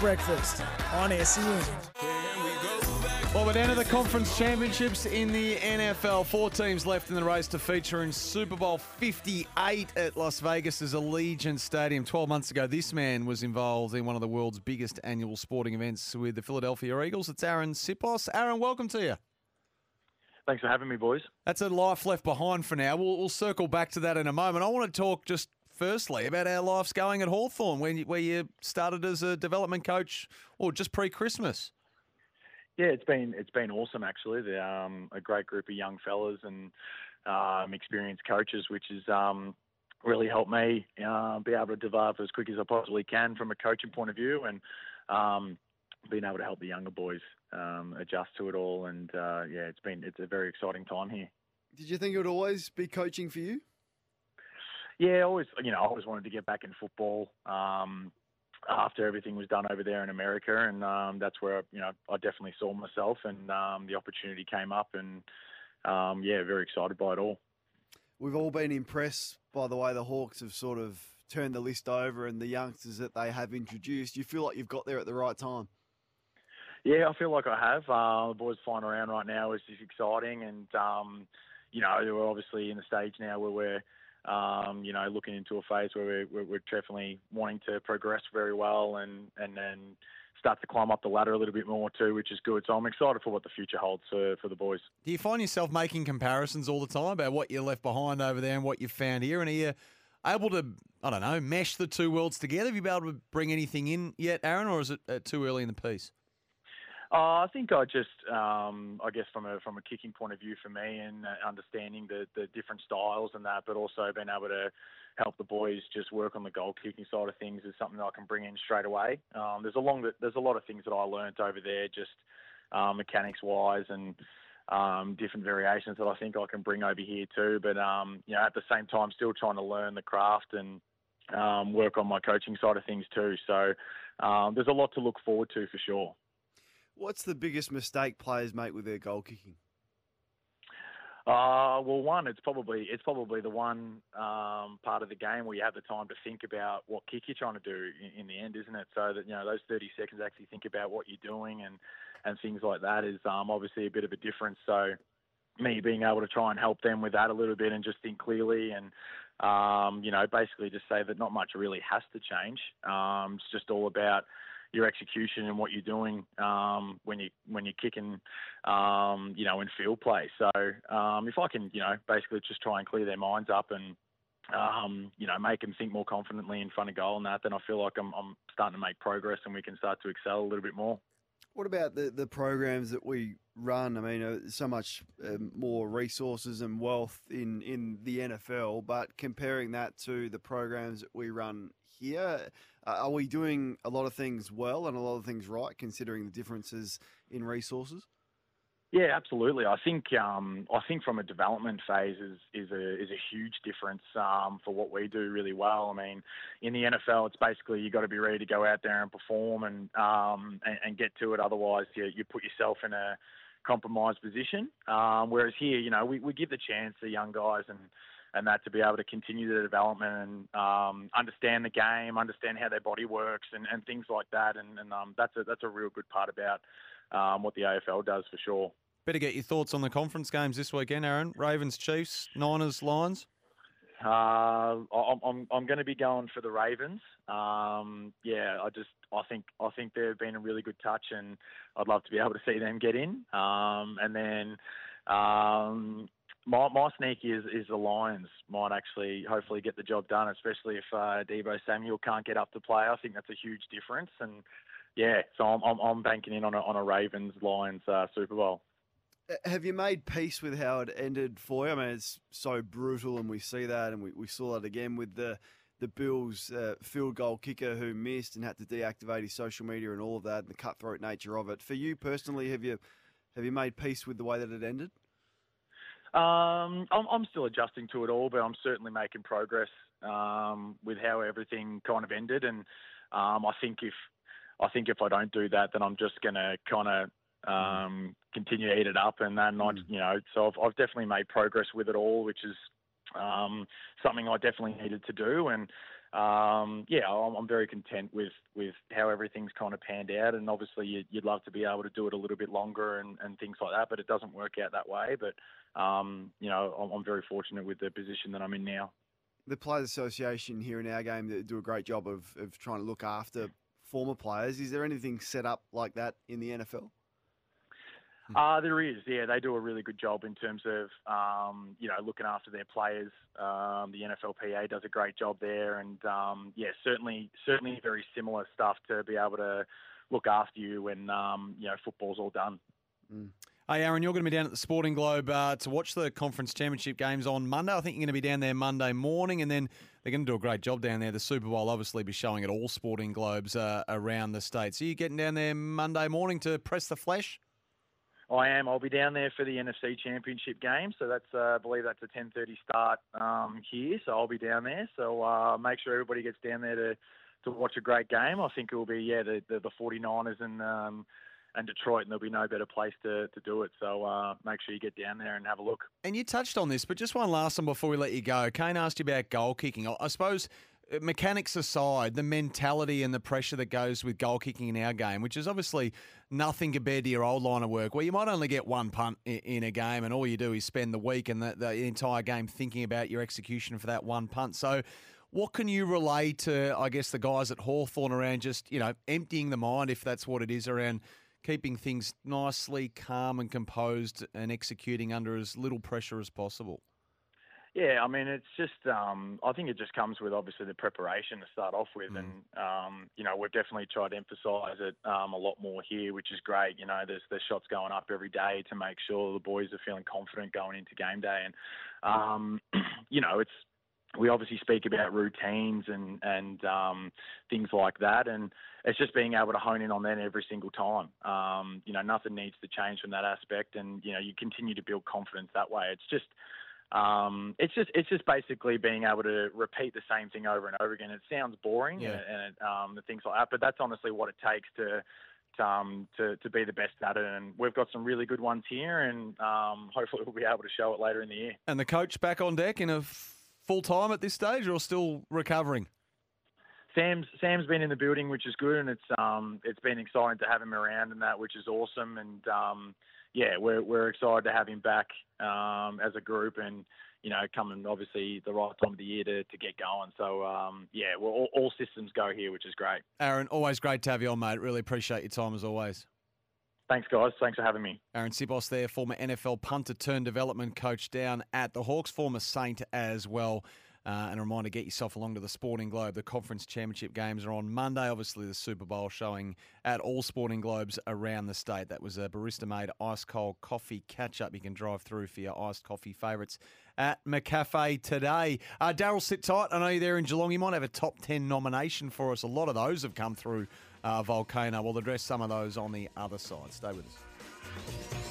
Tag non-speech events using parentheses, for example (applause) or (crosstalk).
breakfast on SEN. Well, we're down to the conference championships in the NFL. Four teams left in the race to feature in Super Bowl 58 at Las Vegas' Allegiant Stadium. 12 months ago, this man was involved in one of the world's biggest annual sporting events with the Philadelphia Eagles. It's Arryn Siposs. Arryn, welcome to you. Thanks for having me, boys. That's a life left behind for now. We'll, we'll circle back to that in a moment. I want to talk just firstly about how life's going at Hawthorn, where you, where you started as a development coach or just pre Christmas. Yeah, it's been it's been awesome actually. They're um, a great group of young fellas and um, experienced coaches, which has um, really helped me uh, be able to develop as quick as I possibly can from a coaching point of view, and um, being able to help the younger boys um, adjust to it all. And uh, yeah, it's been it's a very exciting time here. Did you think it would always be coaching for you? Yeah, I always you know I always wanted to get back in football. Um, after everything was done over there in America, and um, that's where you know I definitely saw myself, and um, the opportunity came up, and um, yeah, very excited by it all. We've all been impressed by the way the Hawks have sort of turned the list over and the youngsters that they have introduced. You feel like you've got there at the right time. Yeah, I feel like I have. Uh, the boys flying around right now is just exciting, and um, you know we're obviously in the stage now where we're um, you know, looking into a phase where we're, we're, definitely wanting to progress very well and, and then start to climb up the ladder a little bit more too, which is good. So I'm excited for what the future holds for, for the boys. Do you find yourself making comparisons all the time about what you left behind over there and what you found here? And are you able to, I don't know, mesh the two worlds together? Have you been able to bring anything in yet, Arryn, or is it uh, too early in the piece? Uh, I think I just, um, I guess from a from a kicking point of view for me and uh, understanding the the different styles and that, but also being able to help the boys just work on the goal kicking side of things is something that I can bring in straight away. Um, there's a long there's a lot of things that I learnt over there, just um, mechanics wise and um, different variations that I think I can bring over here too. But um, you know, at the same time, still trying to learn the craft and um, work on my coaching side of things too. So um, there's a lot to look forward to for sure. What's the biggest mistake players make with their goal kicking? Uh, well, one, it's probably it's probably the one um, part of the game where you have the time to think about what kick you're trying to do in, in, the end, isn't it? So that you know those 30 seconds actually think about what you're doing and and things like that is um, obviously a bit of a difference. So me being able to try and help them with that a little bit and just think clearly and um, you know basically just say that not much really has to change. Um, it's just all about your execution and what you're doing um, when you when you're kicking, um, you know, in field play. So um, if I can, you know, basically just try and clear their minds up and um, you know, make them think more confidently in front of goal and that, then I feel like I'm, I'm starting to make progress and we can start to excel a little bit more. What about the, the programs that we run? I mean, uh, so much uh, more resources and wealth in, in the NFL, but comparing that to the programs that we run here, uh, are we doing a lot of things well and a lot of things right, considering the differences in resources? Yeah, absolutely. I think um, I think from a development phase is is a is a huge difference um, for what we do really well. I mean, in the NFL, it's basically you got to be ready to go out there and perform and um, and, and get to it. Otherwise, you you put yourself in a compromised position. Um, whereas here, you know, we, we give the chance to young guys and and that to be able to continue the development and um, understand the game, understand how their body works, and, and things like that. And, and um, that's a that's a real good part about um, what the AFL does for sure. Better get your thoughts on the conference games this weekend, Arryn. Ravens, Chiefs, Niners, Lions. Uh, I'm I'm, I'm going to be going for the Ravens. Um, yeah, I just I think I think they've been a really good touch, and I'd love to be able to see them get in. Um, and then um, my my sneaky is, is the Lions might actually hopefully get the job done, especially if uh, Deebo Samuel can't get up to play. I think that's a huge difference, and yeah, so I'm I'm, I'm banking in on a on a Ravens Lions uh, Super Bowl. Uh, have you made peace with how it ended for you? I mean, it's so brutal, and we see that, and we, we saw that again with the the Bills uh, field goal kicker who missed and had to deactivate his social media and all of that, and the cutthroat nature of it. For you personally, have you have you made peace with the way that it ended? Um, I'm, I'm still adjusting to it all, but I'm certainly making progress um, with how everything kind of ended. And um, I think if I think if I don't do that, then I'm just going to kind of um, continue to eat it up, and then mm. I, you know, so I've, I've definitely made progress with it all, which is um, something I definitely needed to do. And um, yeah, I'm, I'm very content with, with how everything's kind of panned out. And obviously, you'd, you'd love to be able to do it a little bit longer and, and things like that, but it doesn't work out that way. But, um, you know, I'm, I'm very fortunate with the position that I'm in now. The Players Association here in our game that do a great job of, of trying to look after former players. Is there anything set up like that in the NFL? Uh, there is, yeah. They do a really good job in terms of, um, you know, looking after their players. Um, the NFLPA does a great job there, and um, yeah, certainly, certainly very similar stuff to be able to look after you when um, you know football's all done. Mm. Hey, Arryn, you're going to be down at the Sporting Globe uh, to watch the conference championship games on Monday. I think you're going to be down there Monday morning, and then they're going to do a great job down there. The Super Bowl obviously be showing at all Sporting Globes uh, around the state. So you getting down there Monday morning to press the flesh? I am. I'll be down there for the NFC Championship game, so that's uh, I believe that's a 10:30 start um, here. So I'll be down there. So uh, make sure everybody gets down there to to watch a great game. I think it will be yeah the the, the 49ers and um, and Detroit, and there'll be no better place to, to do it. So uh, make sure you get down there and have a look. And you touched on this, but just one last one before we let you go. Kane asked you about goal kicking. I suppose uh, mechanics aside, the mentality and the pressure that goes with goal kicking in our game, which is obviously nothing compared to your old line of work, where you might only get one punt in a game, and all you do is spend the week and the, the entire game thinking about your execution for that one punt. So, what can you relay to, I guess, the guys at Hawthorn around just, you know, emptying the mind, if that's what it is, around keeping things nicely calm and composed and executing under as little pressure as possible? Yeah, I mean, it's just, um, I think it just comes with obviously the preparation to start off with. Mm. And, um, you know, we've definitely tried to emphasise it um, a lot more here, which is great. You know, there's, there's shots going up every day to make sure the boys are feeling confident going into game day. And, um, (clears throat) you know, it's, we obviously speak about routines and and um, things like that, and it's just being able to hone in on that every single time. Um, you know, nothing needs to change from that aspect, and you know, you continue to build confidence that way. It's just um, it's just it's just basically being able to repeat the same thing over and over again. It sounds boring yeah. and, and um, things like that, but that's honestly what it takes to um, to to be the best at it. And we've got some really good ones here, and um, hopefully we'll be able to show it later in the year. And the coach back on deck in a full time at this stage, or still recovering? Sam's Sam's been in the building, which is good, and it's um it's been exciting to have him around and that, which is awesome. And um yeah, we're we're excited to have him back um as a group, and you know coming obviously the right time of the year to, to get going. So um yeah, well all, all systems go here, which is great. Arryn, always great to have you on, mate. Really appreciate your time as always. Thanks, guys. Thanks for having me. Arryn Siposs there, former NFL punter turned development coach down at the Hawks, former Saint as well. Uh, and a reminder, get yourself along to the Sporting Globe. The conference championship games are on Monday. Obviously, the Super Bowl showing at all Sporting Globes around the state. That was a barista-made ice cold coffee catch-up. You can drive through for your iced coffee favourites at McCafe today. Uh, Daryl, sit tight. I know you're there in Geelong. You might have a top 10 nomination for us. A lot of those have come through uh, Volcano. We'll address some of those on the other side. Stay with us.